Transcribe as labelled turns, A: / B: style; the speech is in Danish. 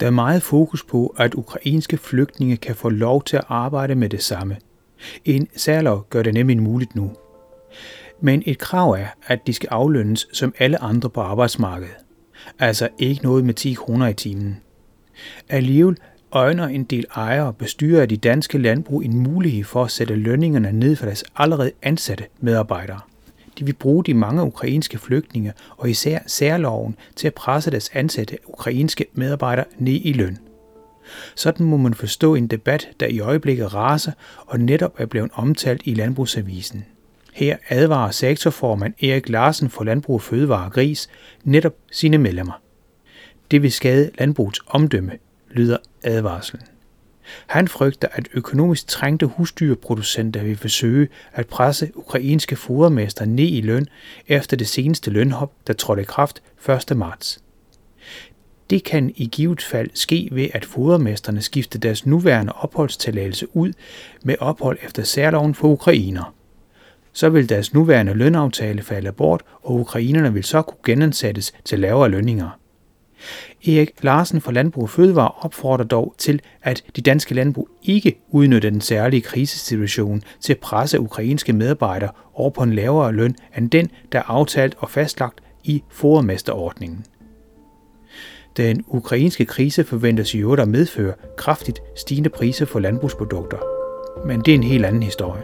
A: Der er meget fokus på, at ukrainske flygtninge kan få lov til at arbejde med det samme. En særlov gør det nemlig muligt nu. Men et krav er, at de skal aflønnes som alle andre på arbejdsmarkedet. Altså ikke noget med 10 kroner i timen. Alligevel øjner en del ejere og bestyrer af de danske landbrug en mulighed for at sætte lønningerne ned for deres allerede ansatte medarbejdere. De vil bruge de mange ukrainske flygtninge og især særloven til at presse deres ansatte ukrainske medarbejdere ned i løn. Sådan må man forstå en debat, der i øjeblikket raser og netop er blevet omtalt i Landbrugsavisen. Her advarer sektorformand Erik Larsen for Landbrug Fødevare og Gris netop sine medlemmer. Det vil skade landbrugets omdømme, lyder advarslen. Han frygter, at økonomisk trængte husdyrproducenter vil forsøge at presse ukrainske fodermester ned i løn efter det seneste lønhop, der trådte i kraft 1. marts. Det kan i givet fald ske ved, at fodermesterne skifter deres nuværende opholdstilladelse ud med ophold efter særloven for ukrainer. Så vil deres nuværende lønaftale falde bort, og ukrainerne vil så kunne genansættes til lavere lønninger. Erik Larsen fra Landbrug og Fødevare opfordrer dog til, at de danske landbrug ikke udnytter den særlige krisesituation til at presse ukrainske medarbejdere over på en lavere løn end den, der er aftalt og fastlagt i fodermesterordningen. Den ukrainske krise forventes i øvrigt at medføre kraftigt stigende priser for landbrugsprodukter. Men det er en helt anden historie.